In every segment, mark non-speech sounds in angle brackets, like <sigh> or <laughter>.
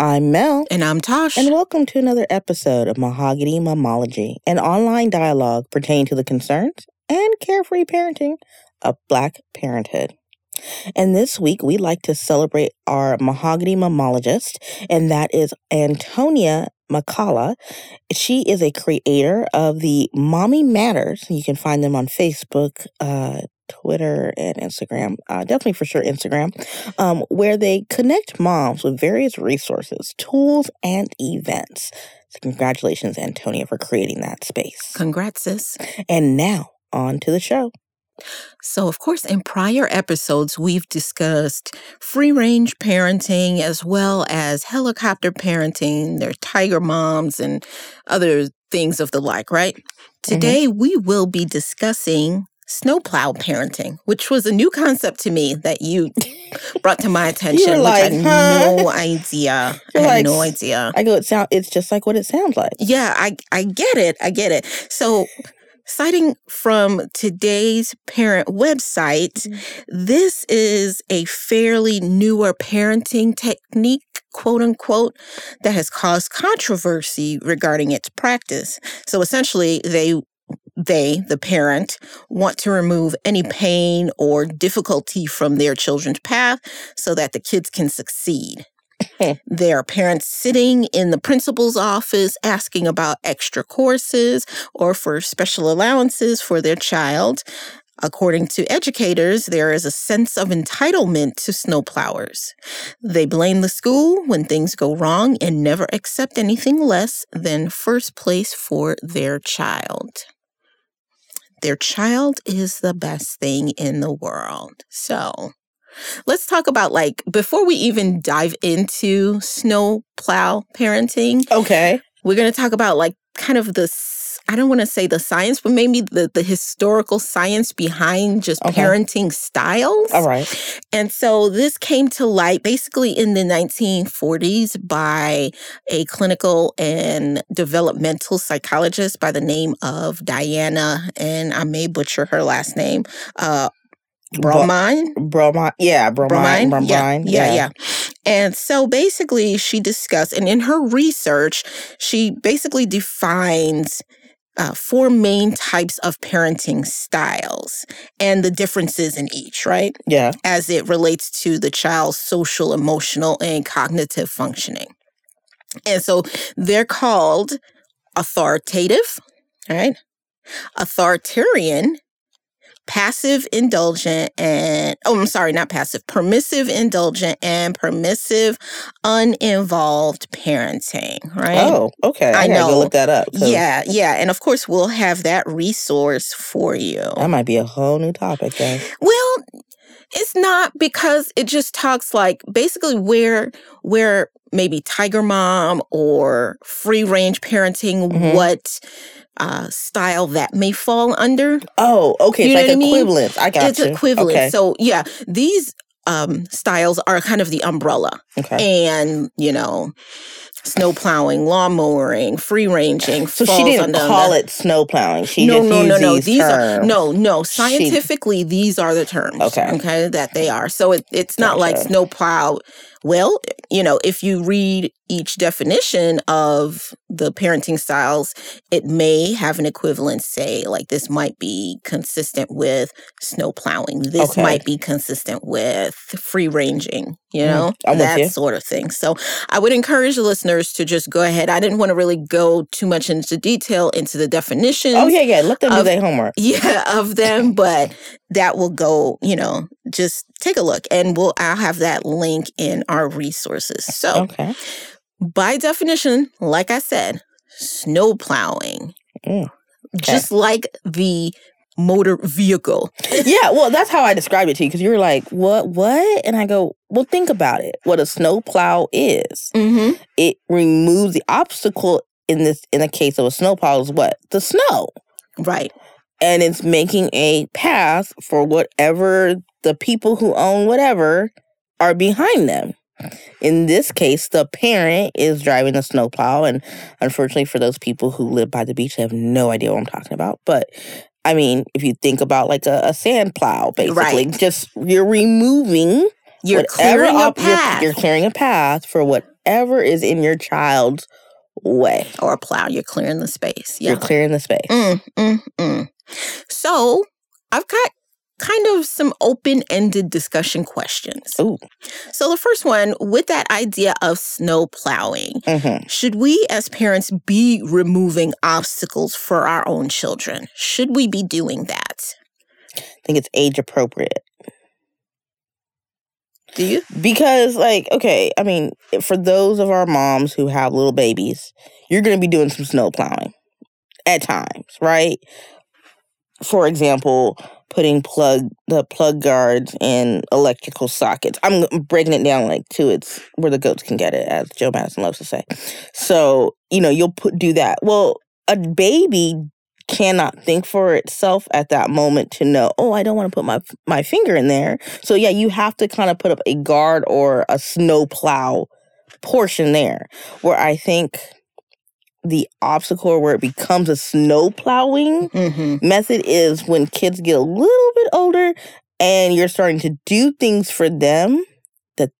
I'm Mel. And I'm Tosh. And welcome to another episode of Mahogany Momology, an online dialogue pertaining to the concerns and carefree parenting of Black parenthood. And this week, we like to celebrate our mahogany momologist, and that is Antonia McCalla. She is a creator of the Mommy Matters. You can find them on Facebook, uh, Twitter and Instagram, uh, definitely for sure Instagram, um, where they connect moms with various resources, tools, and events. So, congratulations, Antonia, for creating that space. Congrats, sis. And now, on to the show. So, of course, in prior episodes, we've discussed free range parenting as well as helicopter parenting, their tiger moms, and other things of the like, right? Mm-hmm. Today, mm-hmm. we will be discussing snowplow parenting, which was a new concept to me that you <laughs> brought to my attention, which like, I had huh? no idea. <laughs> You're I had like, no idea. I go, it sound it's just like what it sounds like. Yeah, I I get it. I get it. So citing from today's parent website, mm-hmm. this is a fairly newer parenting technique quote unquote, that has caused controversy regarding its practice. So essentially, they they, the parent, want to remove any pain or difficulty from their children's path so that the kids can succeed. Hmm. there are parents sitting in the principal's office asking about extra courses or for special allowances for their child. According to educators, there is a sense of entitlement to snowplowers. They blame the school when things go wrong and never accept anything less than first place for their child their child is the best thing in the world. So let's talk about like before we even dive into snow plow parenting. Okay. We're going to talk about like kind of the I don't want to say the science, but maybe the, the historical science behind just okay. parenting styles. All right. And so this came to light basically in the 1940s by a clinical and developmental psychologist by the name of Diana, and I may butcher her last name, uh, Bromine? Bromine. Yeah, bromine. Bromine. Yeah, yeah, yeah. And so basically, she discussed, and in her research, she basically defines uh, four main types of parenting styles and the differences in each, right? Yeah. As it relates to the child's social, emotional, and cognitive functioning. And so they're called authoritative, right? Authoritarian, passive indulgent and oh i'm sorry not passive permissive indulgent and permissive uninvolved parenting right? Oh okay i, I know. look that up yeah yeah and of course we'll have that resource for you. That might be a whole new topic then. Well it's not because it just talks like basically where where maybe tiger mom or free range parenting mm-hmm. what uh, style that may fall under. Oh, okay. You it's like equivalent. I, mean? I got it's you. equivalent. Okay. So yeah, these um, styles are kind of the umbrella. Okay. And, you know, snow plowing, lawn mowing, free ranging. So she didn't call it snow plowing. She no, no, no, no. These, are no, no. Scientifically, she, these are the terms. Okay, okay, that they are. So it, it's not gotcha. like snow plow well, you know, if you read each definition of the parenting styles, it may have an equivalent, say, like this might be consistent with snow plowing. This okay. might be consistent with free ranging, you mm-hmm. know, mm, that sort of thing. So I would encourage the listeners to just go ahead. I didn't want to really go too much into detail into the definitions. Oh, yeah, yeah. Let them do their homework. <laughs> Yeah, of them, but that will go, you know, just take a look and we'll I'll have that link in our resources. So okay. by definition, like I said, snow plowing. Mm, okay. Just like the motor vehicle. <laughs> yeah, well, that's how I described it to you because you were like, "What? What?" And I go, "Well, think about it. What a snow plow is. Mm-hmm. It removes the obstacle in this. In the case of a snow plow, is what the snow, right? And it's making a path for whatever the people who own whatever are behind them. In this case, the parent is driving the snowplow. And unfortunately, for those people who live by the beach, they have no idea what I'm talking about. But I mean, if you think about like a, a sand plow, basically, right. just you're removing you're clearing a path. You're, you're, clearing a path for whatever is in your child's way. Or a plow, you're clearing the space. Yeah. You're clearing the space. Mm, mm, mm. So I've got kind of some open ended discussion questions. Ooh. So the first one with that idea of snow plowing, hmm should we as parents be removing obstacles for our own children? Should we be doing that? I think it's age appropriate. Do you? Because, like, okay, I mean, for those of our moms who have little babies, you're going to be doing some snow plowing at times, right? For example, putting plug the plug guards in electrical sockets. I'm breaking it down like to its where the goats can get it, as Joe Madison loves to say. So you know you'll put do that. Well, a baby cannot think for itself at that moment to know. Oh, I don't want to put my my finger in there. So yeah, you have to kind of put up a guard or a snow plow portion there. Where I think the obstacle where it becomes a snow plowing Mm-hmm. method is when kids get a little bit older and you're starting to do things for them that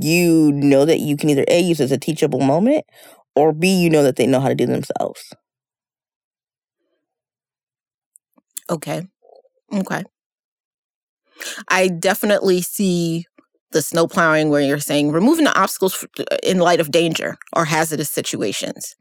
you know that you can either A, use as a teachable moment, or B, you know that they know how to do themselves. Okay. Okay. I definitely see the snow plowing where you're saying removing the obstacles uh, in light of danger or hazardous situations,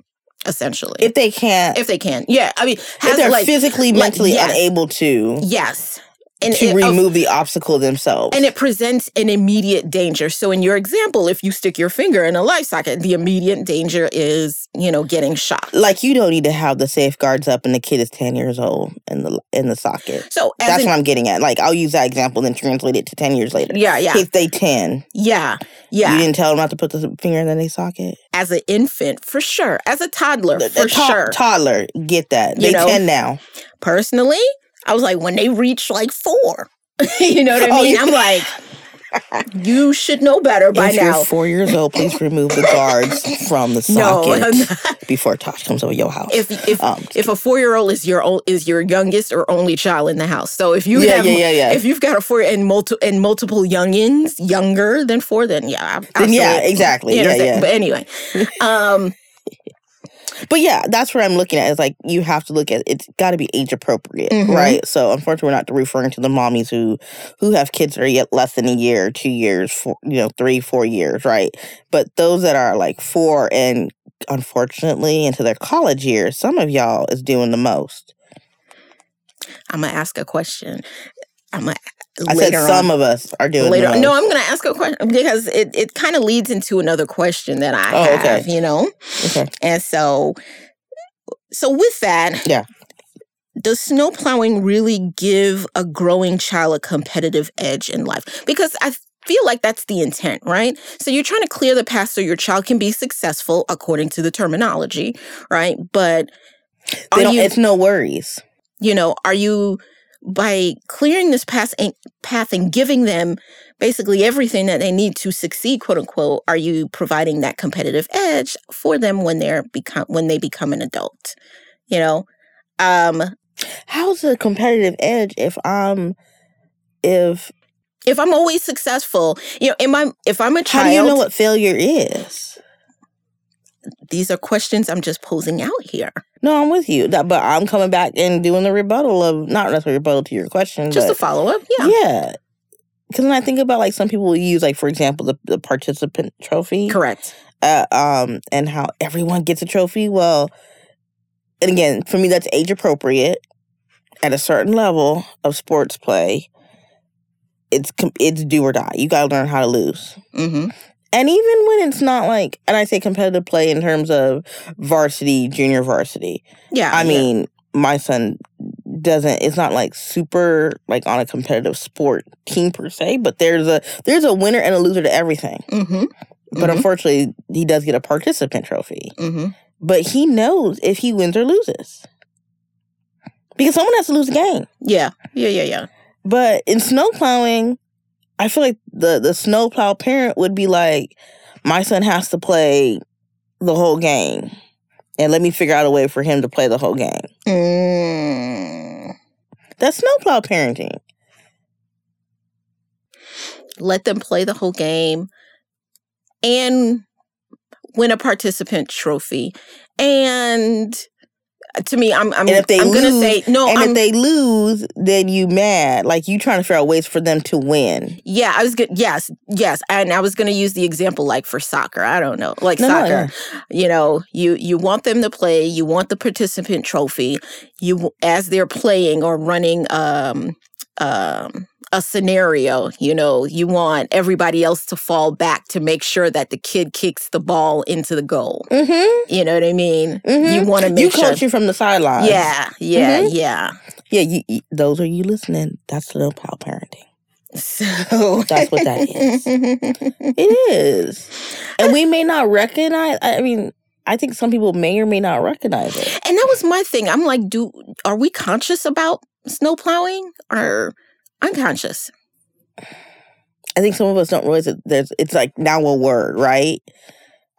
essentially. If they can't, if they can. Yeah. I mean, if they're like, physically, like, mentally yes. unable to, yes. And to it, of- remove the obstacle themselves. and it presents an immediate danger. So in your example, if you stick your finger in a life socket, the immediate danger is, you know, getting shocked. like you don't need to have the safeguards up and the kid is 10 years old in the in the socket. So That's an- what I'm getting at. Like I'll use that example then translate it to 10 years later. yeah, yeah, If they 10, yeah, Yeah. you didn't tell them not to put the finger in the socket. As an infant, for sure. As a toddler, The- for to- sure. Toddler, get that. You They know? 10 now. Personally, I was like, when they reach like four, <laughs> you know what I Oh, mean? yeah. I'm like, <laughs> you should know better by if now. you're four years old, please remove the guards <laughs> from the socket I'm before Tosh comes over your house. if if Um, if a four year old is your old, is your youngest or only child in the house, so if you yeah, have yeah, yeah, yeah. if you've got a four and multi and multiple youngins younger than four, then yeah, Then yeah, exactly. You know Yeah, what I'm saying? yeah. But anyway, um, But yeah, that's what I'm looking at. Is like you have to look at it's got to be age appropriate, Mhm. right? So unfortunately, we're not referring to the mommies who who have kids that are yet less than a year, two years, four, you know, three, four years, right? But those that are like four and unfortunately into their college years, some of y'all is doing the most. I'm gonna ask a question. I'm gonna uh, I later said some on. of us are doing Later, on. no, I'm gonna ask a question because it, it kind of leads into another question that I Oh, okay. have, you know. Okay. And so, so with that, Yeah. does snow plowing really give a growing child a competitive edge in life? Because I feel like that's the intent, right? So you're trying to clear the path so your child can be successful according to the terminology, right? But you, it's no worries. you know, are you by clearing this path and, path and giving them basically everything that they need to succeed, quote unquote, are you providing that competitive edge for them when they're become when they become an adult? You know, um, How's the competitive edge if I'm if if I'm always successful, you know, am I if I'm a child? how do you know what failure is? These are questions I'm just posing out here. No, I'm with you. That, but I'm coming back and doing the rebuttal of not necessarily rebuttal to your question, Just a follow up, yeah. yeah. Because when I think about like some people will use like for example the, the participant trophy, Correct. uh, um, and how everyone gets a trophy. Well, and again, for me that's age appropriate. At a certain level of sports play, it's it's do or die. You gotta learn how to lose. hmm And even when it's not like, and I say competitive play in terms of varsity, junior varsity. Yeah. I mean, my son doesn't. It's not like super like on a competitive sport team per se, but there's a there's a winner and a loser to everything. hmm But Mhm. unfortunately, he does get a participant trophy. hmm But he knows if he wins or loses because someone has to lose the game. Yeah. Yeah. Yeah. Yeah. But in snow plowing, I feel like the the snowplow parent would be like, my son has to play the whole game, and let me figure out a way for him to play the whole game. Mm. That's snowplow parenting. let them play the whole game and win a participant trophy. And to me, I'm I'm, And if they I'm gonna lose- say no. and I'm, if they lose, then you mad. Like you trying to figure out ways for them to win. yeah, I was good. Yes, yes, and I was gonna use the example like for soccer. I don't know, like No, no, soccer. You know, you you want them to play. You want the participant trophy. You as they're playing or running um um a scenario. You know, you want everybody else to fall back to make sure that the kid kicks the ball into the goal. Mm-hmm. You know what I mean? Mhm. You want to make You sure. you from the sidelines. Yeah, yeah, Mhm. yeah. Yeah, you, you, those are you listening. That's snowplow parenting. So <laughs> That's what that is. It is. And we may not recognize I mean, I think some people may or may not recognize it. And that was my thing. I'm like, do are we conscious about snow plowing are unconscious? I think some of us don't realize that there's it's like now a word, right?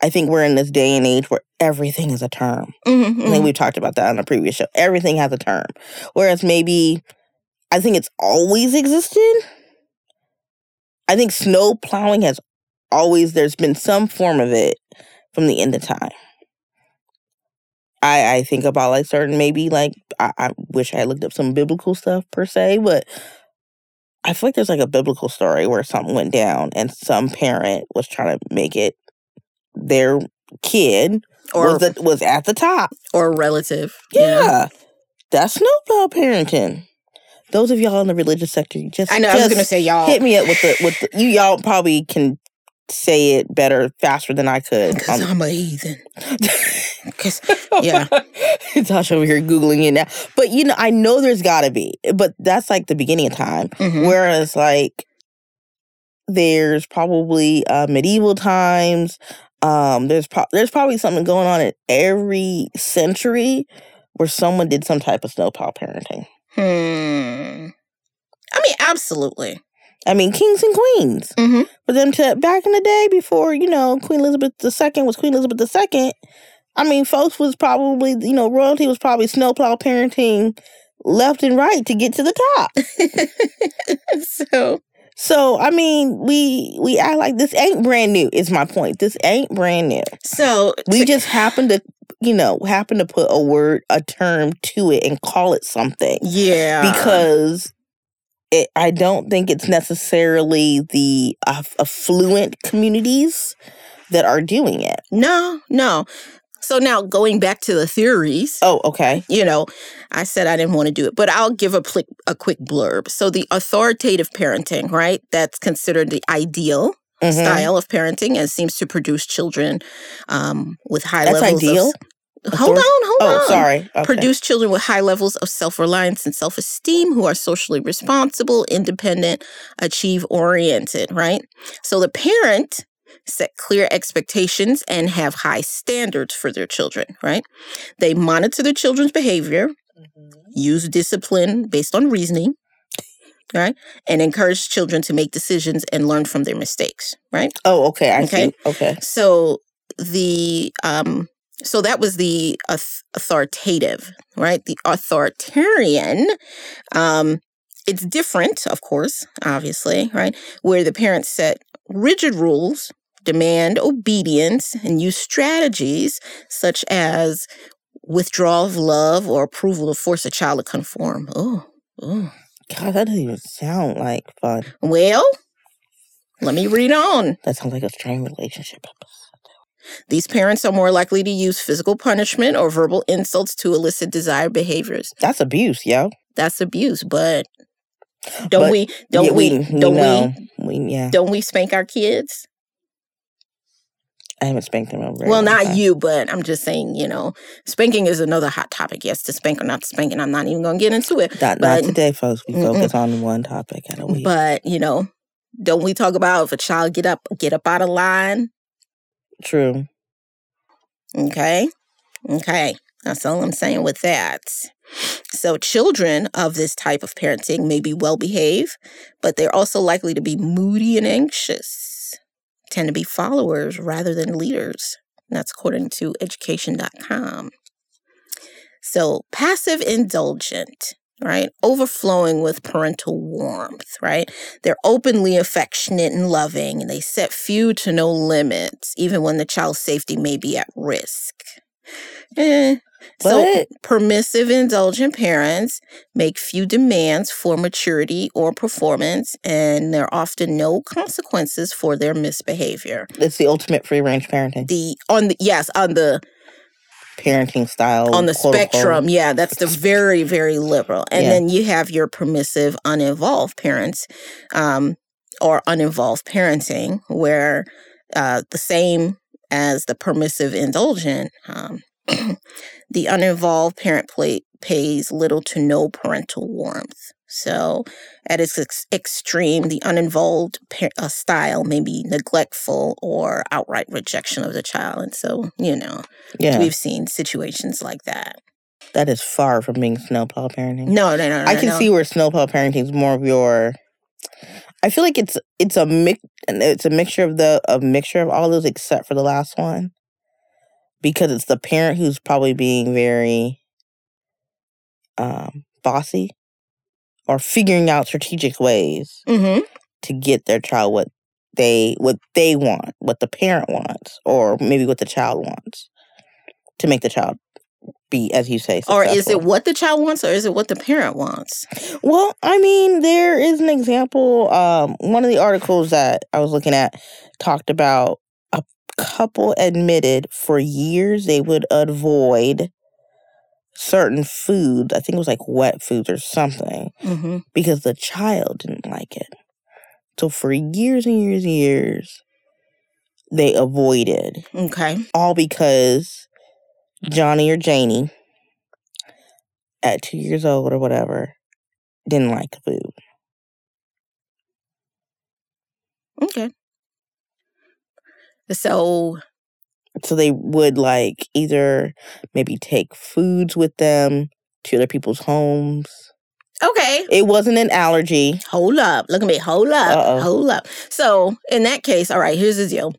I think we're in this day and age where everything is a term. Mm-hmm, I think we've talked about that on a previous show. Everything has a term. Whereas maybe I think it's always existed. I think snow plowing has always there's been some form of it from the end of time. I I think about like certain maybe like I, I wish I had looked up some biblical stuff per se, but I feel like there's like a biblical story where something went down and some parent was trying to make it their kid or was the, was at the top. or a relative. know? Yeah. That's snowplow parenting. Those of y'all in the religious sector, you just I know. I was gonna say y'all. hit me up with the with the, you y'all probably can say it better faster than I could. Because Um, I'm a heathen. <laughs> Because yeah, <laughs> Tasha over here googling it now, but you know I know there's got to be, but that's like the beginning of time. mhm. Whereas like there's probably uh, medieval times. Um, there's pro- there's probably something going on in every century where someone did some type of snowplow parenting. Hmm. I mean, absolutely. I mean, kings and queens. hmm For them to back in the day before you know Queen Elizabeth II was Queen Elizabeth II. I mean, folks was probably you know royalty was probably snowplow parenting left and right to get to the top. <laughs> so So I mean, we we act like this ain't brand new. Is my point. This ain't brand new. so We to- just happen to you know happen to put a word, a term to it, and call it something yeah because. It, I don't think it's necessarily the aff- affluent communities that are doing it. no no. So now going back to the theories. Oh, okay. you know, I said I didn't want to do it, but I'll give a quick a quick blurb. So the authoritative parenting, right? That's considered the ideal Mhm. style of parenting and seems to produce children um, with high That's levels ideal? of Hold on, hold Oh, on. Oh, sorry. Okay. Produce children with high levels of self reliance and self esteem who are socially responsible, independent, achieve oriented, right? So the parent set clear expectations and have high standards for their children, right? They monitor their children's behavior, Mhm. use discipline based on reasoning, right? And encourage children to make decisions and learn from their mistakes, right? Oh, okay. I Okay. see. Okay. So the um so that was the authoritative, right? The authoritarian um it's different, of course, obviously, right? Where the parents set rigid rules, demand obedience, and use strategies such as withdrawal of love or approval to force a child to conform. Oh, oh. God, that doesn't even sound like fun. Well, let me read on. That sounds like a strained relationship. These parents are more likely to use physical punishment or verbal insults to elicit desired behaviors. That's abuse, yo. That's abuse, but <gasps> don't But, we don't Yeah, we, don't know. we we yeah. don't we spank our kids? I haven't spanked them very well, not time. you, but I'm just saying, you know, spanking is another hot topic. Yes, to spank or not to spank, and I'm not even going to get into it. Not, not but- today, folks. We Mm-mm. focus on one topic at a week. But you know, don't we talk about if a child get up get up out of line? True. Okay. Okay. That's all I'm saying with that. So, children of this type of parenting may be well behaved, but they're also likely to be moody and anxious, tend to be followers rather than leaders. And that's according to education.com. So, passive indulgent. Right? Overflowing with parental warmth, right? They're openly affectionate and loving, and they set few to no limits, even when the child's safety may be at risk. Eh. So, permissive, indulgent parents make few demands for maturity or performance, and there are often no consequences for their misbehavior. It's the ultimate free range parenting. The on the yes on the Parenting style. on the quote, unquote. spectrum, yeah, that's the very very liberal, and Yeah. then you have your permissive, uninvolved parents, um, or uninvolved parenting, where uh, the same as the permissive, indulgent. Um, <clears throat> the uninvolved parent play, pays little to no parental warmth. So, at its ex- extreme, the uninvolved par- uh, style may be neglectful or outright rejection of the child. And so, you know, Yeah. we've seen situations like that. That is far from being snowplow parenting. No, no, no, no. I can no. see where snowplow parenting is more of your. I feel like it's it's a mix it's a mixture of the a mixture of all those except for the last one, because it's the parent who's probably being very um, bossy, or figuring out strategic ways Mm-hmm. to get their child what they what they want, what the parent wants, or maybe what the child wants, to make the child be, as you say, Or is it what the child wants or is it what the parent wants? Well, I mean, there is an example. Um, one of the articles that I was looking at talked about a couple admitted for years they would avoid certain foods. I think it was like wet foods or something Mm-hmm. because the child didn't like it. So for years and years and years, they avoided Okay. all because Johnny or Janie, at two years old or whatever, didn't like the food. Okay. So, So they would like either maybe take foods with them to other people's homes. okay. It wasn't an allergy. Hold up. Look at me. Hold up. Uh-oh. Hold up. So, in that case, all right, here's the deal.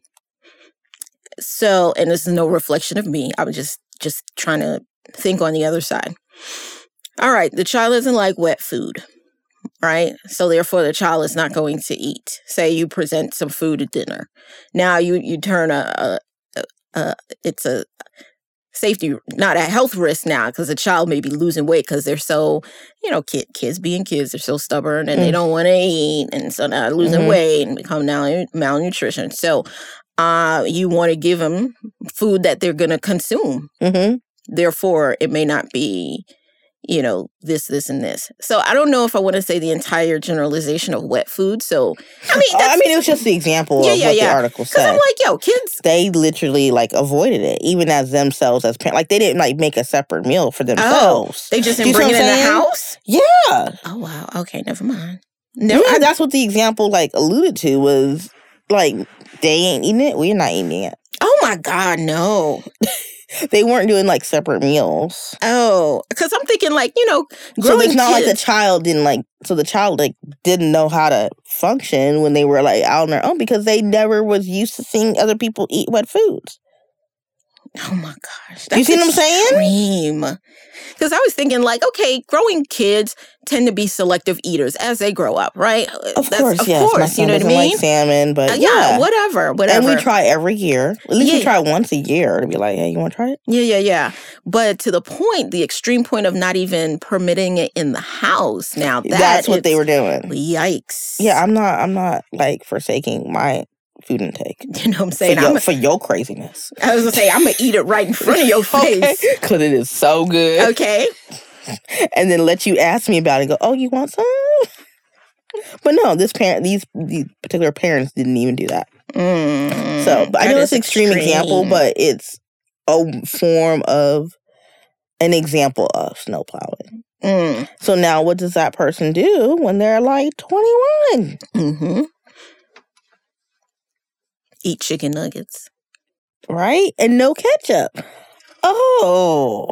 So, and this is no reflection of me. I'm just just trying to think on the other side. All right, the child doesn't like wet food. Right? So therefore the child is not going to eat. Say you present some food at dinner. Now you you turn a, a it's a safety not a health risk now because a child may be losing weight because they're so you know kid, kids being kids they're so stubborn and they Mm. don't want to eat and so now losing Mhm. weight and become now malnutrition so uh you want to give them food that they're going to consume Mm-hmm. therefore it may not be you know this this and this so i don't know if i want to say the entire generalization of wet food so i mean Oh, that's I mean, it was just the example Yeah, of yeah, what yeah. the article because i'm said. like yo kids they literally like avoided it, even as themselves as parents. Like they didn't like make a separate meal for oh, themselves. they just didn't bring it in the house yeah, oh wow okay never mind never I- that's what the example like alluded to was like they ain't eating it, we're not eating it. Oh my god no <laughs> They weren't doing like separate meals. oh because i'm thinking like you know So it's not like the child didn't like. So the child like didn't know how to function when they were like out on their own because they never was used to seeing other people eat wet foods. Oh my gosh. You see what I'm saying? Because I was thinking, like, okay, growing kids tend to be selective eaters as they grow up, right? Of That's- course, of yes. Course, you know what I mean? like salmon, but Uh, yeah, whatever, whatever. And we try every year. At least we try once a year to be like, hey, you want to try it? Yeah, yeah, yeah. But to the point, the extreme point of not even permitting it in the house. Now that That's what they were doing. Yikes! Yeah, I'm not. I'm not like forsaking my food intake <laughs> you know what I'm for saying. your, I'm, for your craziness. I was gonna say I'm gonna eat it right in <laughs> front of your face. because it is so good. Okay. <laughs> And then let you ask me about it. and Go, oh, you want some? But no, this parent, these these particular parents didn't even do that. Mm, So, but I know it's an extreme, example, but it's a form of an example of snow plowing. Mm, So now, what does that person do when they're like 21? hmm Eat chicken nuggets. Right? And no ketchup. Oh,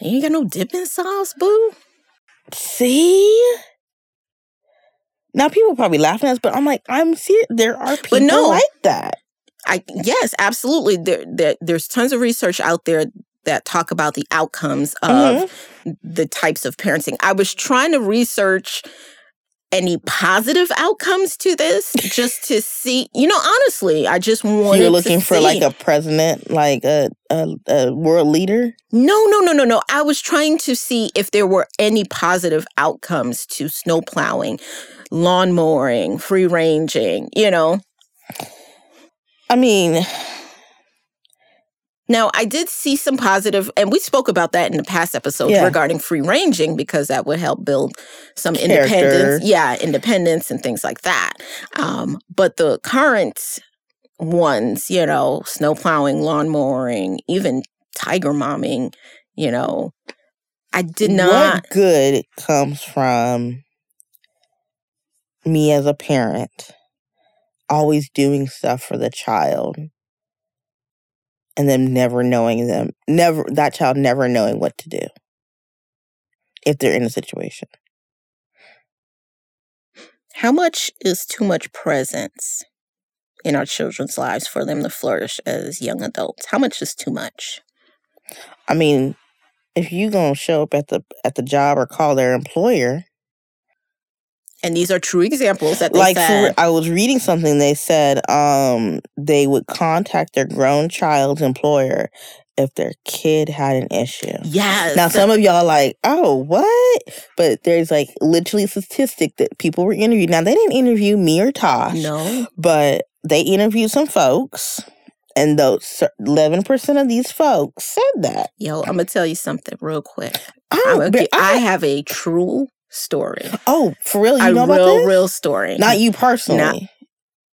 You ain't got no dipping sauce, boo. see? Now people probably laughing at us, but I'm like, I'm serious. There are people no. like that. I yes, absolutely. There, there there's tons of research out there that talk about the outcomes of Mhm. the types of parenting. I was trying to research any positive outcomes to this just to see you know honestly i just wanted You're looking for see. like a president, like a, a a world leader. no no no no no i was trying to see if there were any positive outcomes to snow plowing lawn mowing free ranging you know I mean, Now, I did see some positive, and we spoke about that in the past episodes Yeah. regarding free ranging because that would help build some Character. independence. Yeah, independence and things like that. Um, but the current ones, you know, snow plowing, lawn mowing, even tiger momming, you know, I did not. what good comes from me as a parent always doing stuff for the child and them never knowing them never that child never knowing what to do if they're in a situation How much is too much presence in our children's lives for them to flourish as young adults? How much is too much? i mean if you gonna show up at the at the job or call their employer And these are true examples that they like said. for i was reading something they said um they would contact their grown child's employer if their kid had an issue yes. now some of y'all like oh what but there's like literally a statistic that people were interviewed now they didn't interview me or tosh no. but they interviewed some folks and those 11% of these folks said that Yo, I'm gonna tell you something real quick. oh, I'm gonna but gi- I I- have a true story. oh for real you a know about real, this real story. not you personally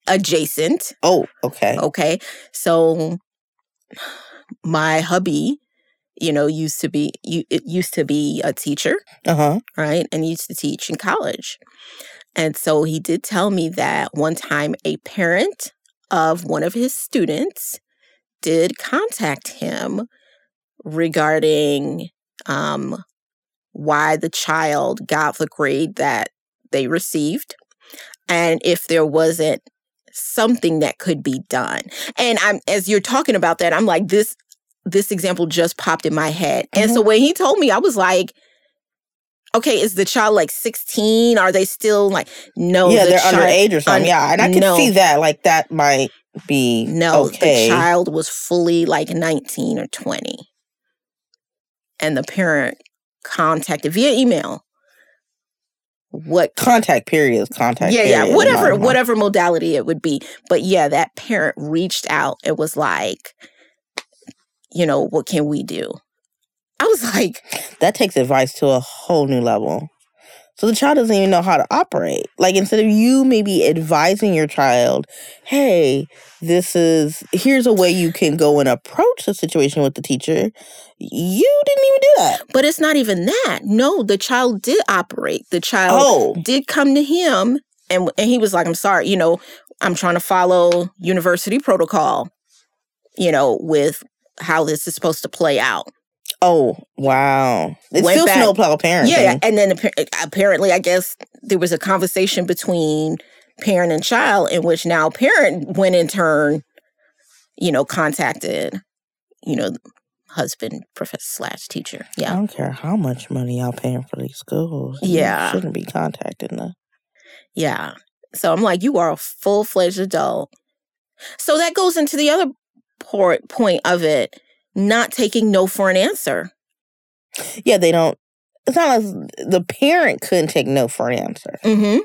adjacent. oh okay Okay. So my hubby, you know, used to be you it used to be a teacher, uh-huh right? And he used to teach in college. And so he did tell me that one time a parent of one of his students did contact him regarding um, why the child got the grade that they received and if there wasn't something that could be done. And I'm as you're talking about that, I'm like this this example just popped in my head. And so mm-hmm. when he told me, I was like, okay, is the child like 16? Are they still like no? yeah, the they're child- underage or something. un- yeah, and I can no. see that. Like that might be No, okay. the child was fully like 19 or 20. And the parent contacted via email what contact period is contact. yeah, yeah, whatever whatever modality it would be. But yeah, that parent reached out and was like, you know, what can we do? I was like, That takes advice to a whole new level. So the child doesn't even know how to operate. Like instead of you maybe advising your child, hey, this is here's a way you can go and approach the situation with the teacher. You didn't even do that. but it's not even that. No, the child did operate. The child Oh, did come to him and and he was like, I'm sorry, you know, I'm trying to follow university protocol, you know, with how this is supposed to play out. Oh, wow. It's Went still back- snowplow parenting. Yeah, and then uh, apparently, I guess there was a conversation between parent and child in which now parent went in turn, you know, contacted, you know, husband, professor slash teacher. Yeah, I don't care how much money y'all paying for these schools. You Yeah. shouldn't be contacting them. yeah. So I'm like, you are a full fledged adult. So that goes into the other por- point of it, not taking no for an answer. Yeah, they don't. It's not like the parent couldn't take no for an answer. Mm-hmm.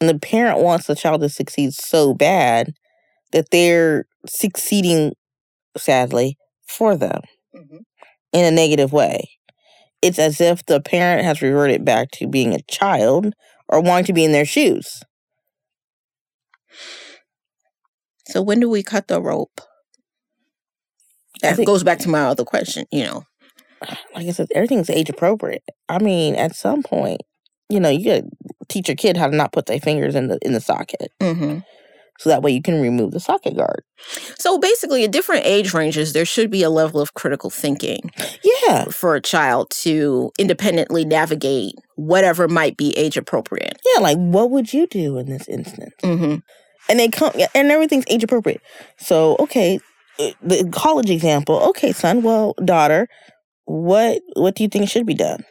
And the parent wants the child to succeed so bad that they're succeeding, sadly, for them mm-hmm. in a negative way. It's as if the parent has reverted back to being a child or wanting to be in their shoes. So when do we cut the rope? That think- goes back to my other question, you know. Like I said, everything's age appropriate. I mean, at some point, you know, you gotta teach your kid how to not put their fingers in the in the socket. Mm-hmm. So that way you can remove the socket guard. So basically, at different age ranges, there should be a level of critical thinking Yeah. for a child to independently navigate whatever might be age appropriate. Yeah, like what would you do in this instance? Mm-hmm. and they come and everything's age appropriate. So okay, the college example. Okay, son. Well, daughter, what what do you think should be done?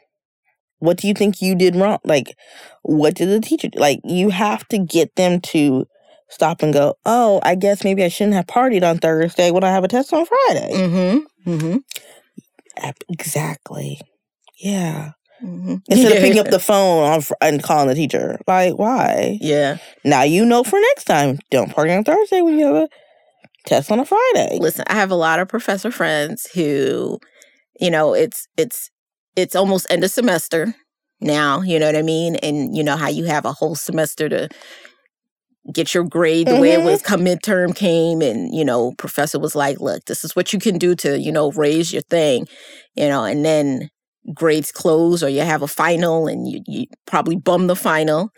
What do you think you did wrong? Like, what did the teacher do? Like, you have to get them to stop and go, oh, I guess maybe I shouldn't have partied on Thursday when I have a test on Friday. Mm-hmm. Mm-hmm. Exactly. Yeah. mm-hmm. Instead of picking up <laughs> the phone and calling the teacher. Like, why? Yeah. Now you know for next time. Don't party on Thursday when you have a test on a Friday. Listen, I have a lot of professor friends who, you know, it's it's it's almost end of semester now, you know what I mean? And you know how you have a whole semester to get your grade the way it was mm-hmm. come midterm came and you know professor was like look this is what you can do to you know raise your thing you know and then grades close or you have a final and you, you probably bum the final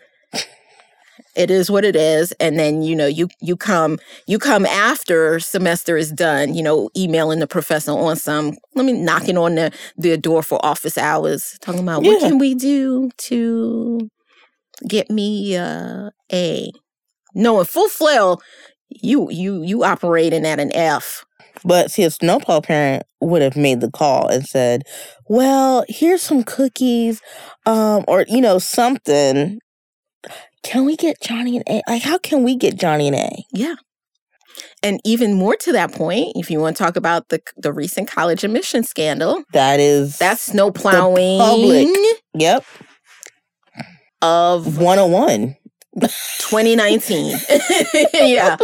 it is what it is and then you know you you come you come after semester is done you know emailing the professor on some let me knocking on the, the door for office hours talking about what can we do to get me uh, a no in full flail you you you operating at an f But see, a snowplow parent would have made the call and said, "Well, here's some cookies, um, or you know something. Can we get Johnny an A? Like, how can we get Johnny an A? yeah and even more to that point if you want to talk about the the recent college admission scandal That is that's snow plowing public. yep, of one on one. 2019 <laughs> yeah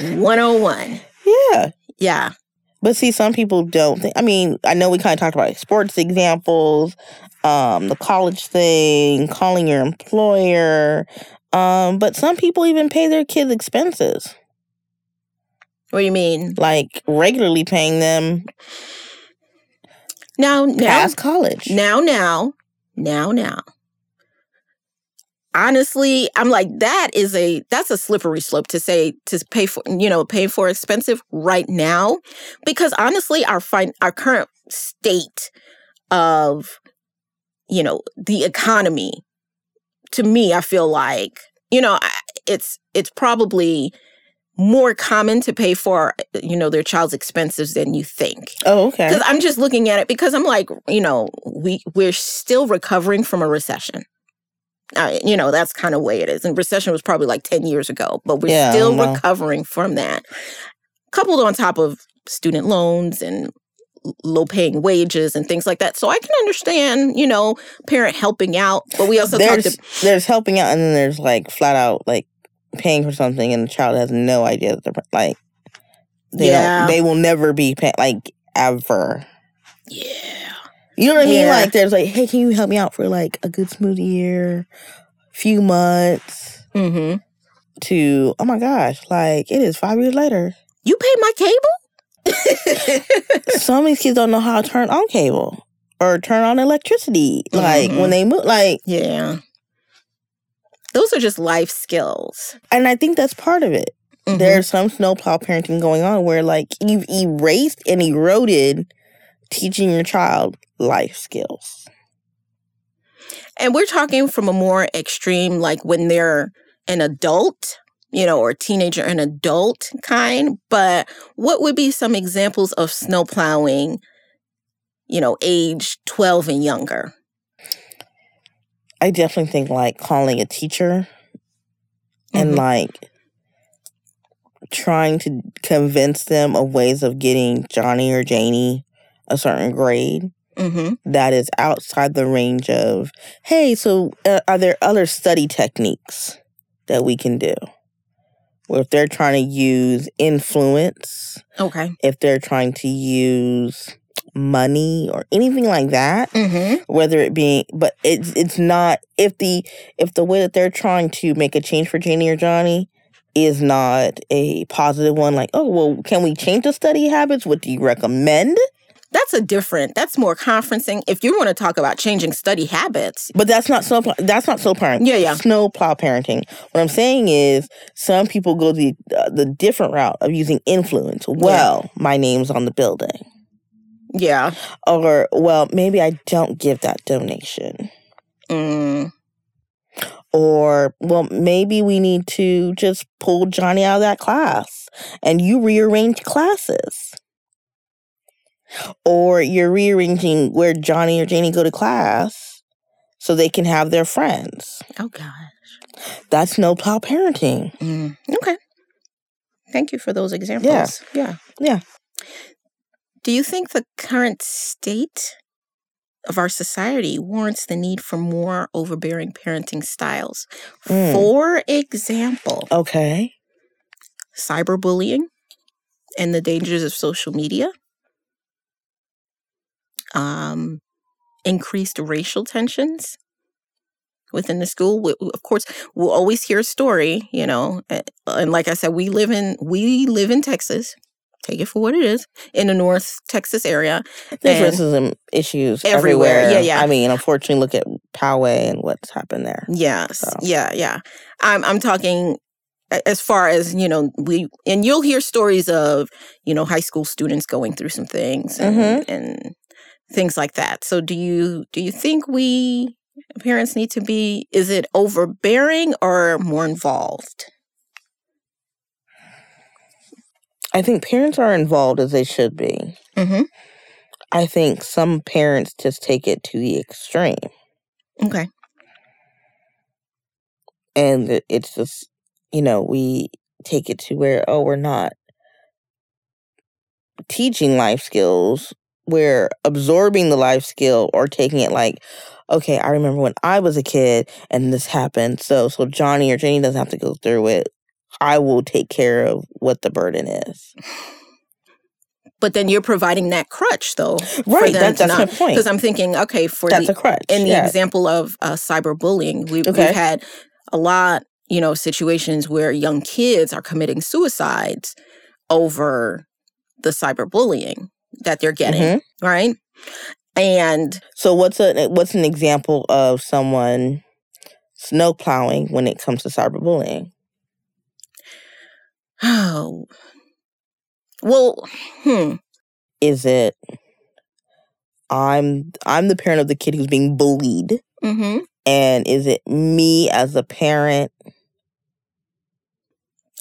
101 Yeah, yeah but see, some people don't think. I mean, I know we kind of talked about sports examples, um, the college thing, calling your employer, um, but some people even pay their kids expenses, what do you mean like regularly paying them now now past college. Now, now, now, now. Honestly, I'm like that is a that's a slippery slope to say to pay for you know pay for expensive right now because honestly our fin- our current state of you know the economy to me I feel like you know it's it's probably more common to pay for you know their child's expenses than you think Oh, okay. because I'm just looking at it because I'm like, you know, we we're still recovering from a recession. Uh, you know, that's kind of way it is. And recession was probably like ten years ago, but we're Yeah, still recovering from that. Coupled on top of student loans and low paying wages and things like that. So I can understand, you know, parent helping out, but we also talked there's to, there's helping out, and then there's like flat out like paying for something, and the child has no idea that they're like they Yeah. don't they will never be paying like ever. yeah. You know what I mean? Yeah. Like there's like, hey, can you help me out for like a good smoothie year, few months Mm-hmm. to oh my gosh, like it is five years later. You pay my cable? <laughs> Some of these kids don't know how to turn on cable or turn on electricity. Like Mhm. when they move, like, yeah. Those are just life skills. and I think that's part of it. Mhm. there's some snowplow parenting going on where like you've erased and eroded teaching your child life skills. And we're talking from a more extreme, like when they're an adult, you know, or teenager and adult kind. But what would be some examples of snow plowing, you know, age 12 and younger? I definitely think like calling a teacher and Mhm. like trying to convince them of ways of getting Johnny or Janie a certain grade Mm-hmm. that is outside the range of hey so uh, are there other study techniques that we can do if they're trying to use influence Okay. if they're trying to use money or anything like that Mm-hmm. whether it be but it's it's not if the if the way that they're trying to make a change for Janie or Johnny is not a positive one like oh well can we change the study habits what do you recommend That's a different, that's more conferencing. If you want to talk about changing study habits, but that's not snow that's not snow parenting Yeah, yeah. snow plow parenting. What i'm saying is some people go the uh, the different route of using influence. Well my name's on the building. Yeah. or well maybe i don't give that donation. Mm, or well maybe we need to just pull johnny out of that class and you rearrange classes Or you're rearranging where Johnny or Janie go to class so they can have their friends. Oh gosh. That's snowplow parenting. Mm. Okay. Thank you for those examples. Yeah. Yeah. Do you think the current state of our society warrants the need for more overbearing parenting styles? Mm. For example, Okay. cyberbullying and the dangers of social media, um, increased racial tensions within the school. We, of course, we'll always hear a story, you know, and like I said, we live in we live in Texas. Take it for what it is in the North Texas area. There's racism issues Everywhere. everywhere. Yeah, yeah. I mean, unfortunately, look at Poway and what's happened there. Yes. So. Yeah, yeah. I'm I'm talking as far as, you know, we and you'll hear stories of, you know, high school students going through some things and, Mhm. and things like that. So do you do you think we parents need to be is it overbearing or more involved? I think parents are involved as they should be. Mm-hmm. I think some parents just take it to the extreme. Okay. And it's just, you know, we take it to where, oh, we're not teaching life skills. We're absorbing the life skill or taking it like, okay, I remember when I was a kid and this happened. So, so Johnny or Jenny doesn't have to go through it. I will take care of what the burden is. But then you're providing that crutch though. Right. them That, to that's my point. Because I'm thinking, okay, for That's the a crutch. in the yeah. example of uh, cyberbullying, we, Okay. we've had a lot, you know, situations where young kids are committing suicides over the cyberbullying that they're getting, Mhm. right? And So what's a what's an example of someone snow plowing when it comes to cyberbullying? oh, well, hmm, Is it I'm I'm the parent of the kid who's being bullied, hmm and is it me as a parent?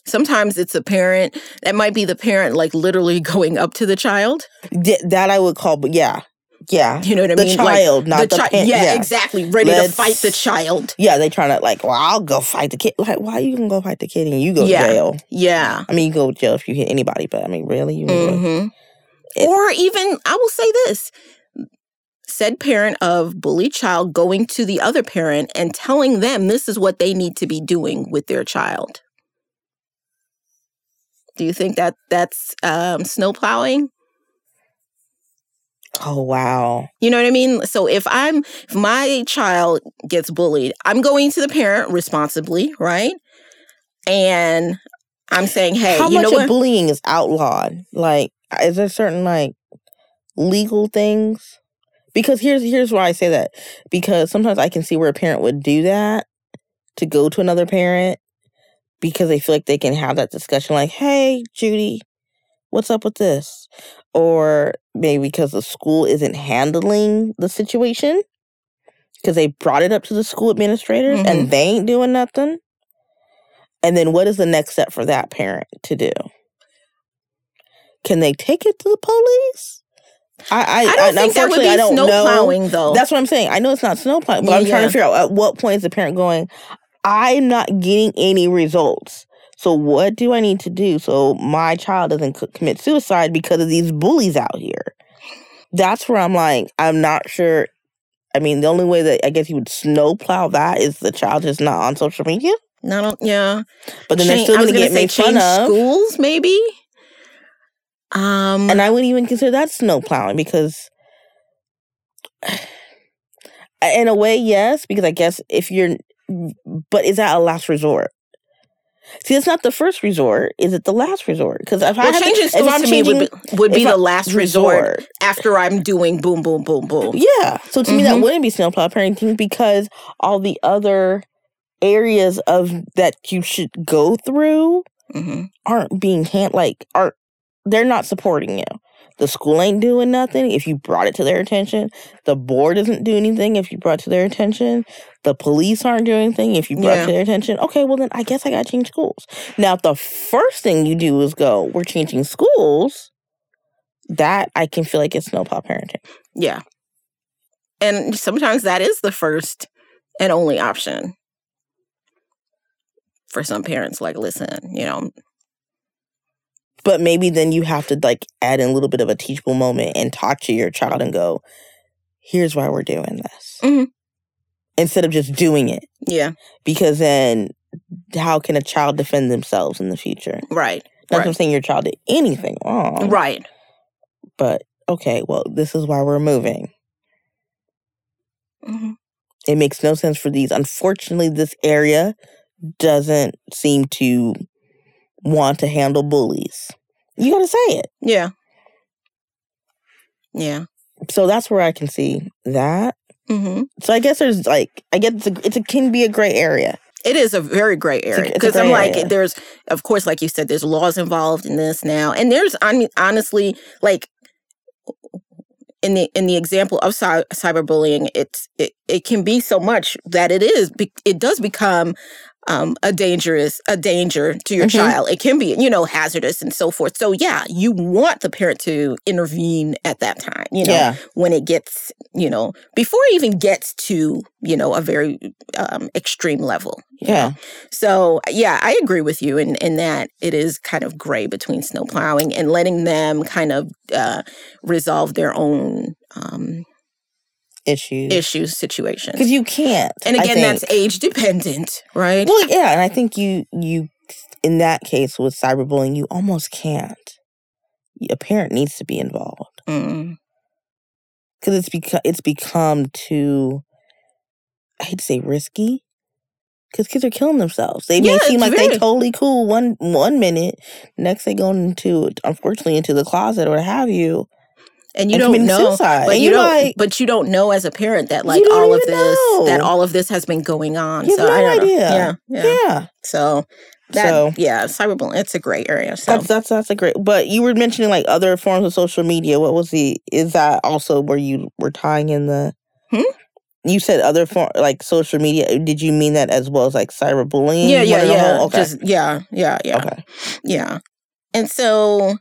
Sometimes it's a parent that might be the parent, like literally <laughs> going up to the child. Th- that I would call, but yeah, yeah, You know what I mean? the mean? child, not the, child, parent. yeah, yeah, exactly. Ready to Let's- fight the child. yeah. They trying to like, well, I'll go fight the kid. Like, why you gonna go fight the kid and you go Yeah. jail? Yeah. I mean, you go to jail if you hit anybody, but I mean, really, you really- hmm It- or even, I will say this said parent of bullied child going to the other parent and telling them this is what they need to be doing with their child. Do you think that that's um, snow plowing? Oh wow. You know what I mean? So if I'm if my child gets bullied, I'm going to the parent responsibly, right? And I'm saying, hey, How you much know of what? bullying is outlawed? Like, is there certain like legal things? Because here's here's why I say that. Because sometimes I can see where a parent would do that to go to another parent because they feel like they can have that discussion, like, "Hey, Judy, what's up with this?" Or maybe because the school isn't handling the situation because they brought it up to the school administrators Mhm. and they ain't doing nothing. And then what is the next step for that parent to do? Can they take it to the police? I I, I don't think that would be I don't snow know. plowing though. That's what I'm saying. I know it's not snow plowing, but Yeah, I'm trying yeah. to figure out at what point is the parent going, I'm not getting any results. So what do I need to do so my child doesn't c- commit suicide because of these bullies out here? That's where I'm like, I'm not sure. I mean, the only way that I guess you would snowplow that is the child is not on social media. Don't. Yeah. But then they're Change- still going to get made fun of. schools, maybe. Um, And I wouldn't even consider that snowplowing because, <sighs> in a way, yes, because I guess if you're, but is that a last resort? See, it's not the first resort. Is it the last resort? Because if I well, to- changing if schools to me would changing be, would be if I- the last resort, after I'm doing boom, boom, boom, boom. Yeah. So to me, that Mhm. wouldn't be snowplow parenting because all the other areas of that you should go through hmm aren't being hand like aren't they're not supporting you. The school ain't doing nothing if you brought it to their attention. The board doesn't do anything if you brought it to their attention. The police aren't doing anything if you brought Yeah. it to their attention. Okay, well then I guess I gotta change schools. Now if the first thing you do is go, we're changing schools, that I can feel like it's snowplow parenting. Yeah. And sometimes that is the first and only option for some parents. Like, listen, you know, But maybe then you have to like add in a little bit of a teachable moment and talk to your child and go, here's why we're doing this. Mhm. Instead of just doing it. yeah, Because then how can a child defend themselves in the future? right, Not Right. I'm saying your child did anything wrong. right. But okay, well, this is why we're moving. hmm It makes no sense for these. Unfortunately, this area doesn't seem to want to handle bullies. You gotta say it. Yeah. Yeah. So that's where I can see that. hmm So I guess there's like I guess it's a, it's a, can be a gray area. It is a very gray area because I'm like, area. there's, of course, like you said, there's laws involved in this now, and there's, I mean, honestly, like in the in the example of cy- cyberbullying, it's it, it can be so much that it is it does become um, a dangerous a danger to your Mhm. child. It can be you know hazardous and so forth. So yeah, you want the parent to intervene at that time. You know, Yeah. when it gets you know before it even gets to you know a very um, extreme level. you know? Yeah. So yeah, I agree with you in in that it is kind of gray between snow plowing and letting them kind of uh, resolve their own um, Issues. issues situation. Because you can't. And again, that's age dependent, right? Well, yeah, and I think you you in that case with cyberbullying, you almost can't. A parent needs to be involved Mm, because it's become it's become too. I hate to say risky, because kids are killing themselves. They Yeah, may seem like they very- totally cool one one minute, next they go into unfortunately into the closet or what have you, and you and don't know, suicide. but and you don't, like, but you don't know as a parent that like all of this, that all of this has been going on. You have so no know. idea. Yeah, yeah. yeah. So that, So- yeah, cyberbullying, it's a great area. So That's that's that's a great. But you were mentioning like other forms of social media. What was the? Is that also where you were tying in the? Hmm? You said other form like social media. Did you mean that as well as like cyberbullying? yeah, yeah, One in a yeah. Okay. Just yeah, yeah, yeah. Okay. Yeah. And so,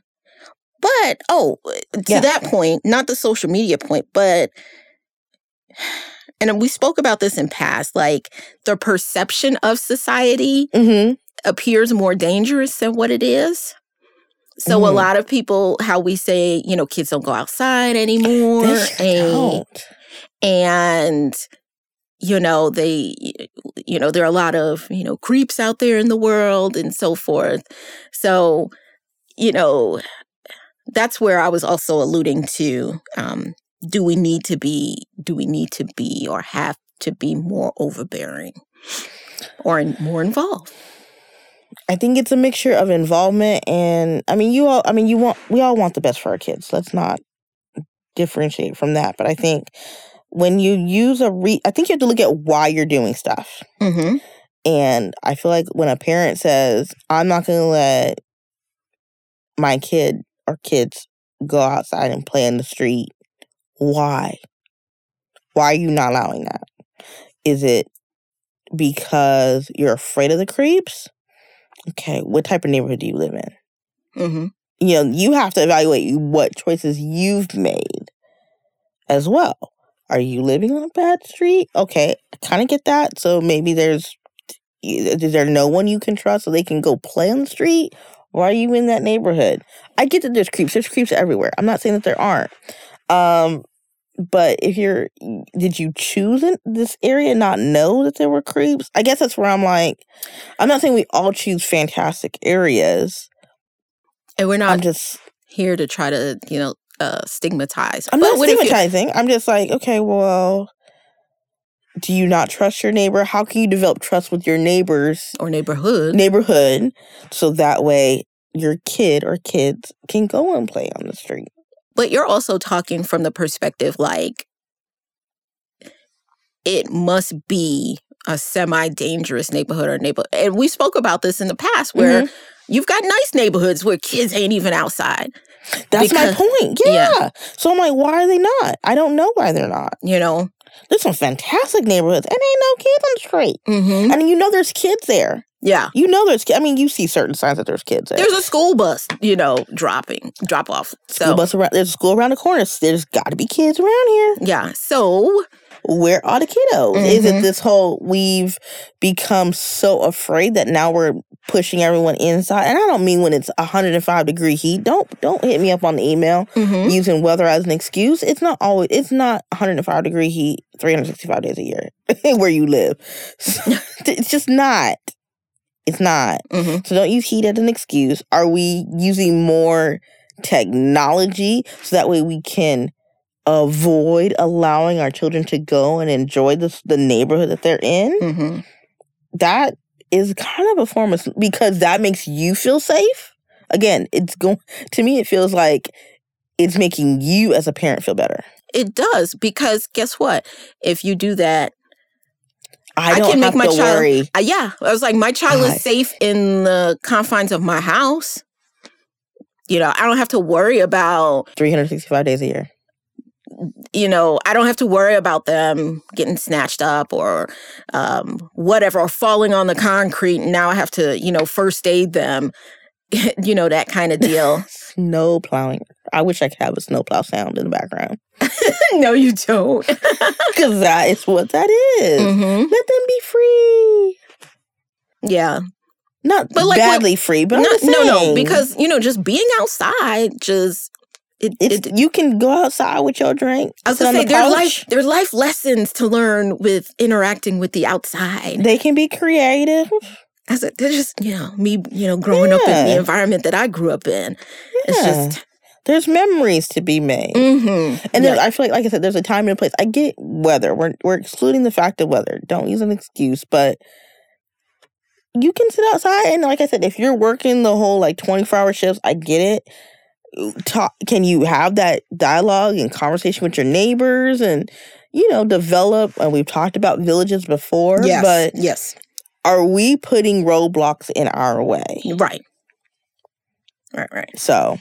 but oh, to Yeah. that point, not the social media point, but, <sighs> and we spoke about this in past, like the perception of society Mm-hmm. appears more dangerous than what it is. So a Mhm. lot of people, how we say, you know, kids don't go outside anymore, They and don't. and you know they you know there are a lot of you know creeps out there in the world and so forth so you know that's where i was also alluding to um do we need to be do we need to be or have to be more overbearing or in, more involved I think it's a mixture of involvement and I mean you all. I mean you want we all want the best for our kids. Let's not differentiate from that. But I think when you use a re, I think you have to look at why you're doing stuff. mm-hmm. And I feel like when a parent says, I'm not going to let my kid or kids go outside and play in the street, why? Why are you not allowing that? Is it because you're afraid of the creeps? Okay, what type of neighborhood do you live in? Mm-hmm. You know, you have to evaluate what choices you've made as well. Are you living on a bad street? Okay, I kind of get that. So maybe there's is there no one you can trust so they can go play on the street? Or are you in that neighborhood? I get that there's creeps. There's creeps everywhere. I'm not saying that there aren't. Um, but if you're, did you choose in this area and not know that there were creeps? I guess that's where I'm like, I'm not saying we all choose fantastic areas. and we're not I'm just, here to try to you know uh stigmatize I'm But not stigmatizing. I'm just like, okay, well, do you not trust your neighbor? How can you develop trust with your neighbors or neighborhood neighborhood so that way your kid or kids can go and play on the street? But you're also talking from the perspective like it must be a semi dangerous neighborhood or neighborhood. And we spoke about this in the past where Mm-hmm. you've got nice neighborhoods where kids ain't even outside, That's Because- my point. yeah. Yeah. So I'm like, why are they not? I don't know why they're not. you know? There's some fantastic neighborhoods, and ain't no kids on the street. Mm-hmm. And you know there's kids there. Yeah. You know there's. I mean, you see certain signs that there's kids there. There's a school bus, you know, dropping, drop off. So, school bus around. There's a school around the corner. There's got to be kids around here. yeah. So, Where are the kiddos? Is it Mhm. this whole we've become so afraid that now we're pushing everyone inside? And I don't mean when it's 105 degree heat. Don't don't hit me up on the email mhm. using weather as an excuse. It's not always. It's not 105 degree heat 365 days a year <laughs> where you live. <laughs> it's just not. It's not. Mhm. So don't use heat as an excuse. Are we using more technology so that way we can avoid allowing our children to go and enjoy the the neighborhood that they're in? Mhm. That is kind of a form of because that makes you feel safe. Again, it's going <laughs> to me. It feels like it's making you as a parent feel better. it does because guess what? If you do that, I I don't can make have my child- worry. uh, yeah, I was like, my child God. is safe in the confines of my house. You know, I don't have to worry about, 365 days a year. You know, I don't have to worry about them getting snatched up or um, whatever, or falling on the concrete. And Now I have to, you know, first aid them, <laughs> you know, that kind of deal. <laughs> Snow plowing. I wish I could have a snowplow sound in the background <laughs> no, you don't. because that is what that is. hmm Let them be free. Yeah. Not But, like, badly free, but I'm No, no, no, because, you know, just being outside just, it, it, you can go outside with your drink. I was gonna say the there's life there's life lessons to learn with interacting with the outside. They can be creative. I said they're just you know me you know growing up in the environment that I grew up in. It's just There's memories to be made. mm-hmm. And there's, I feel like, like I said, there's a time and a place. I get weather. We're we're excluding the fact of weather. Don't use an excuse, but you can sit outside and, like I said, if you're working the whole like 24 hour shifts, I get it. Talk, can you have that dialogue and conversation with your neighbors and you know develop? And we've talked about villages before, yes, but yes, are we putting roadblocks in our way? right, right, right. So,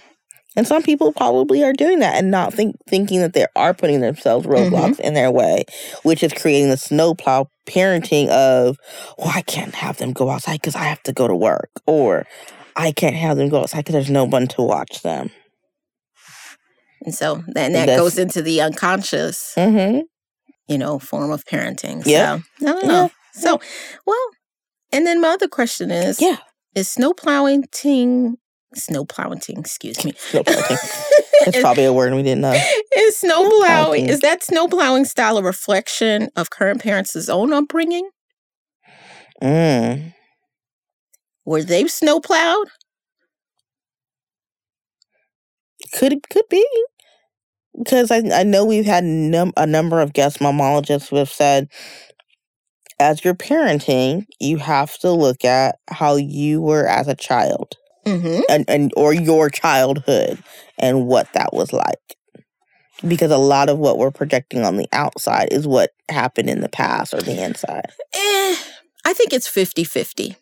and some people probably are doing that and not think thinking that they are putting themselves Mm-hmm. roadblocks in their way, which is creating the snowplow parenting of, well, I can't have them go outside because I have to go to work, or I can't have them go outside because there's no one to watch them. And so then that That's- goes into the unconscious, Mm-hmm. you know, form of parenting. Yeah. So I don't know. So well, and then my other question is, Yeah. is snow plowing ting snow plowing ting, excuse me. Snowplowing. <laughs> That's probably a word we didn't know. is snow plowing. is that snow plowing style a reflection of current parents' own upbringing? Mm. Were they snow plowed? Could could be because I I know we've had num- a number of guest momologists who have said, as you're parenting, you have to look at how you were as a child Mm-hmm. and, and or your childhood and what that was like. Because a lot of what we're projecting on the outside is what happened in the past or the inside. Eh, I think it's 50 50.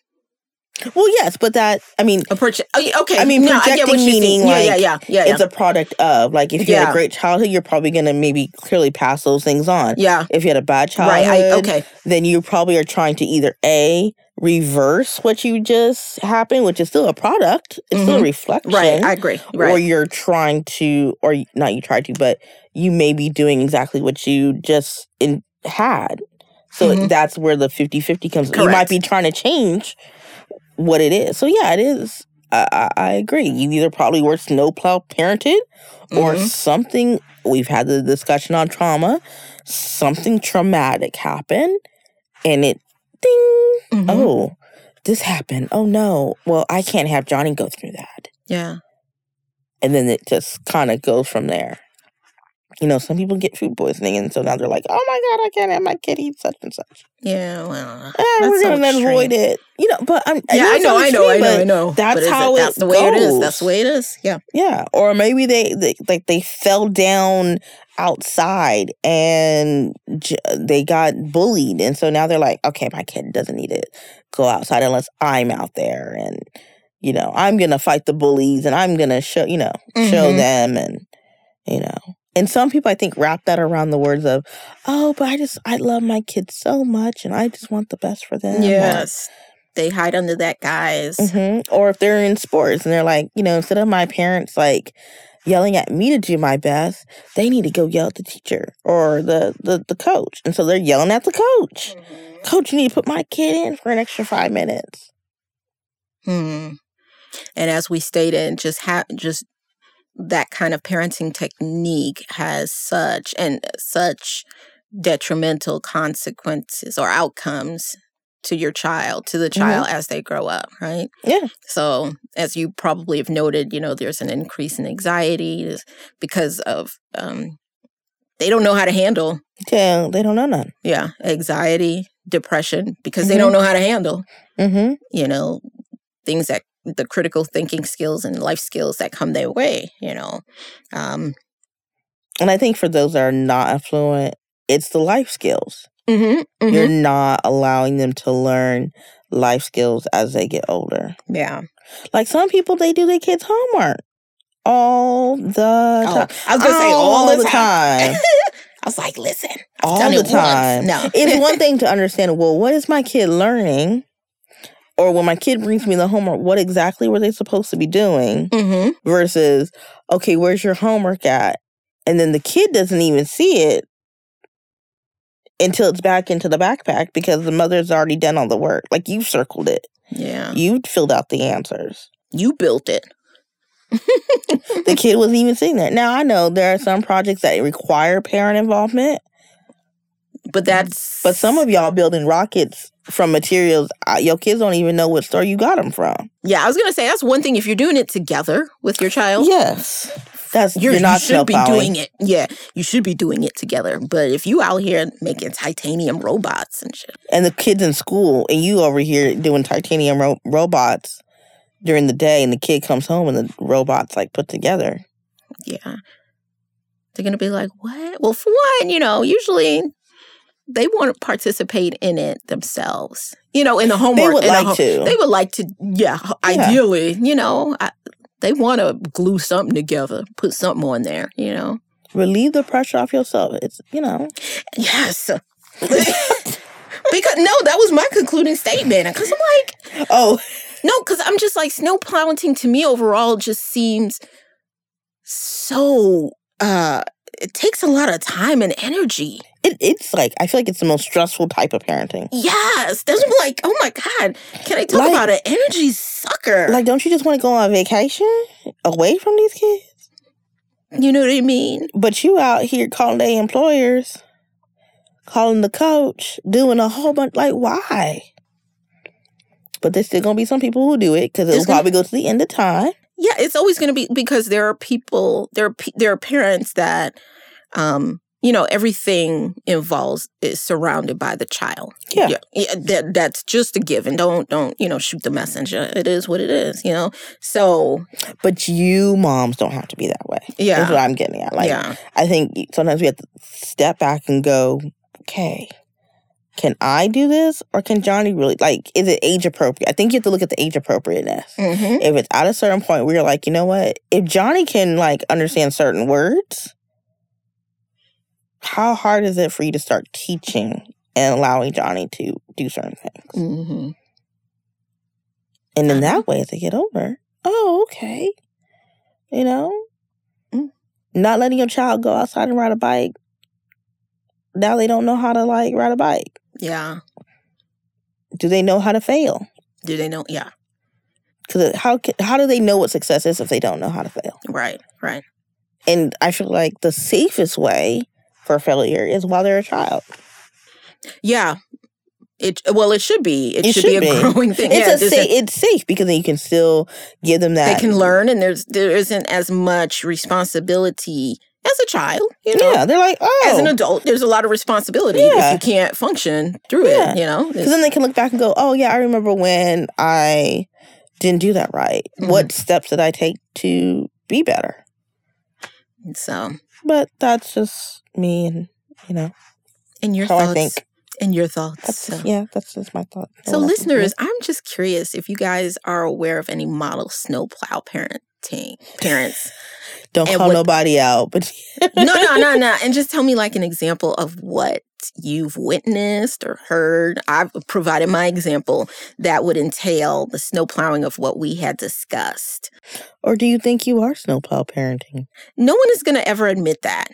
Well, yes, but that I mean, A proje- oh, okay. I mean, no, I projecting you're meaning, yeah, yeah, like, yeah, yeah, yeah. it's a product of like if you had a great childhood, you're probably gonna maybe clearly pass those things on. yeah, If you had a bad childhood, right. I, okay. then you probably are trying to either a reverse what you just happened, which is still a product, it's still a Mhm. reflection, Right. I agree. Right. Or you're trying to, or not you try to, but you may be doing exactly what you just in, had. So Mhm. that's where the 50 50 comes. You might be trying to change what it is. So yeah, it is. I, I, I agree. You either probably were snowplow parented or Mhm. something. We've had the discussion on trauma. Something traumatic happened and it ding. Mhm. Oh, this happened. Oh no. Well, I can't have Johnny go through that Yeah. and then it just kind of goes from there. You know, some people get food poisoning, and so now they're like, "Oh my god, I can't have my kid eat such and such." Yeah. Well, Ah, we're gonna extreme. avoid it. You know, but I'm Yeah, I know, I know, I know, I know. that's how it, that's the way it is. That's the way it is. Yeah. Yeah, or maybe they, they like they fell down outside and j- they got bullied, and so now they're like, "Okay, my kid doesn't need to go outside unless I'm out there, and you know, I'm gonna fight the bullies, and I'm gonna show you know show Mhm. them, and you know." And some people, I think, wrap that around the words of, "Oh, but I just I love my kids so much, and I just want the best for them." or- Yes. They hide under that guise. Mhm. Or if they're in sports and they're like, you know, instead of my parents like yelling at me to do my best, they need to go yell at the teacher or the the, the coach. And so they're yelling at the coach. Coach, you need to put my kid in for an extra five minutes. Hmm. And as we stated, just ha- just that kind of parenting technique has such and such detrimental consequences or outcomes to your child, to the child as they grow up, right? Yeah. So, as you probably have noted, you know, there's an increase in anxiety because of um, they don't know how to handle, Yeah, they don't know none. yeah, anxiety, depression because they don't know how to handle Mm-hmm. you know, things that the critical thinking skills and life skills that come their way, you know. Um, And I think for those that are not affluent, it's the life skills. mhm, mhm. You're not allowing them to learn life skills as they get older. yeah. Like some people, they do their kids' homework all the Oh, time. I was gonna say all, the time. time. <laughs> I was like, listen, all the time. once. No, it's one <laughs> thing to understand, well, what is my kid learning? Or when my kid brings me the homework, what exactly were they supposed to be doing? hmm Versus, okay, where's your homework at? And then the kid doesn't even see it until it's back into the backpack because the mother's already done all the work. Like you circled it, Yeah, you filled out the answers. you built it. <laughs> The kid wasn't even sitting there. Now, I know there are some projects that require parent involvement, But that's but some of y'all building rockets from materials uh, your kids don't even know what store you got them from. yeah. I was gonna say that's one thing if you're doing it together with your child. Yes. That's You're, you're, not you should be doing it. Yeah, you should be doing it together. But if you out here making titanium robots and shit, and the kids in school and you over here doing titanium ro- robots during the day and the kid comes home and the robots like put together yeah, they're gonna be like, "What?" Well, for one, you know, usually they want to participate in it themselves. You know, in the homework. They would like ho- to. They would like to. Yeah, ideally, you know, I, they want to glue something together, put something on there. You know. relieve the pressure off yourself it's you know Yes. <laughs> because no, that was my concluding statement. Because I'm like, oh no, because I'm just like snow plowing to me overall just seems so. uh It takes a lot of time and energy. It, it's like i feel like it's the most stressful type of parenting Yes, what like. Oh my god, can I talk Like- about an energy sucker? like don't you just want to go on vacation away from these kids you know what I mean? but you out here calling their employers calling the coach doing a whole bunch like why but there's still gonna be some people who do it because it'll gonna- probably go to the end of time Yeah, it's always going to be because there are people, there are there are parents that, um, you know, everything involves is surrounded by the child. Yeah. yeah that that's just a given. Don't don't you know shoot the messenger. It is what it is. You know. So But you moms don't have to be that way. yeah That's yeah, what I'm getting at. Like, yeah, I think sometimes we have to step back and go, okay, can I do this or can Johnny really, like, is it age appropriate? I think you have to look at the age appropriateness. hmm If it's at a certain point where you're like, you know what, if Johnny can, like, understand certain words, how hard is it for you to start teaching and allowing Johnny to do certain things? hmm And in that way, they get older, oh, okay. You know, Mm. not letting your child go outside and ride a bike. Now they don't know how to like ride a bike. yeah. Do they know how to fail? Do they know? Yeah, Because how how do they know what success is if they don't know how to fail? right, right. And I feel like the safest way for failure is while they're a child. Yeah. It well, it should be. It, It should, should be a <laughs> growing thing. It's yeah, a sa- it's safe because then you can still give them that. they can learn, and there's there isn't as much responsibility as a child. You know, Yeah, they're like, oh, as an oh. adult, there's a lot of responsibility Yeah. if you can't function through Yeah. it. You know, Because then they can look back and go, oh, yeah, I remember when I didn't do that right. Mm-hmm. What steps did I take to be better? And so. But that's just me and, you know, And your how thoughts. I think. And your thoughts. That's, so. yeah, that's just my thought. So, listeners, I'm just curious if you guys are aware of any model snowplow parenting parents. Don't And call what- nobody out, but no, no, no, <laughs> no. And just tell me like an example of what you've witnessed or heard. I've provided my example that would entail the snow plowing of what we had discussed. Or do you think you are snowplow parenting? No one is going to ever admit that.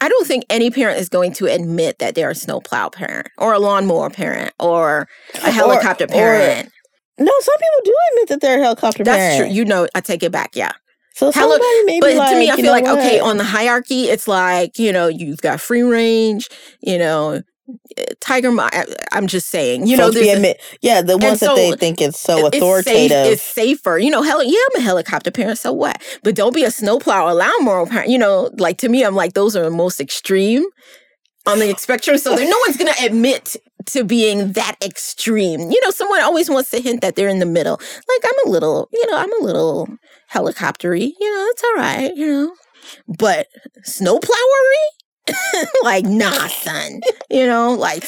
I don't think any parent is going to admit that they're a snowplow parent or a lawnmower parent or a helicopter or- parent. No, some people do admit that they're a helicopter That's parent. true. You know, I take it back. Yeah. So may But like, to me, I feel know like, okay, on the hierarchy, it's like, you know, you've got free range, you know, eh, Tiger, I- I'm just saying, you know, there's a- admit, yeah, the ones that they think is so it's safe, authoritative. it's safer. You know, hell, yeah, I'm a helicopter parent, so what? But don't be a snowplow or lawnmower parent. You know, like to me, I'm like, those are the most extreme on the <laughs> spectrum. So no one's going to admit to being that extreme. You know, someone always wants to hint that they're in the middle. Like, I'm a little, you know, I'm a little helicoptery. You know, it's all right, you know. But snowplowery? <laughs> like, nah, son. You know, like,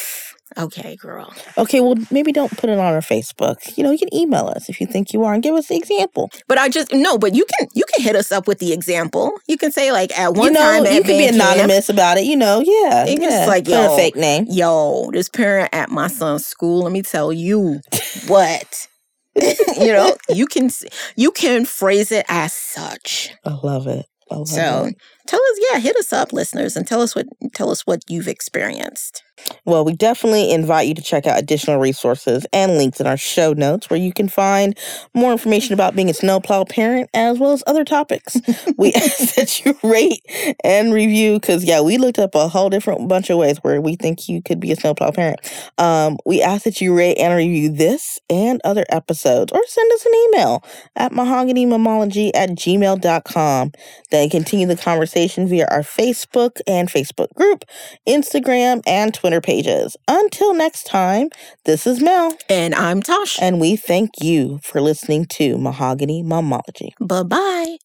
okay, girl. okay, well, maybe don't put it on our Facebook. You know, you can email us if you think you are and give us the example. But I just no, but you can you can hit us up with the example. You can say like at one you know, time you can be band camp, anonymous about it. You know, yeah. You can yeah. just like, Put a yo, fake name. Yo, this parent at my son's school. Let me tell you what. <laughs> you know, you can you can phrase it as such. I love it. I love So it. tell us, yeah, hit us up, listeners, and tell us what tell us what you've experienced. Well, we definitely invite you to check out additional resources and links in our show notes where you can find more information about being a snowplow parent as well as other topics. we <laughs> <laughs> ask that you rate and review because, yeah, we looked up a whole different bunch of ways where we think you could be a snowplow parent. Um, we ask that you rate and review this and other episodes or send us an email at mahoganymomology at gmail.com. Then continue the conversation via our Facebook and Facebook group, Instagram, and Twitter pages. Until next time, this is Mel, And I'm Tosh. and we thank you for listening to Mahogany Momology. Bye bye.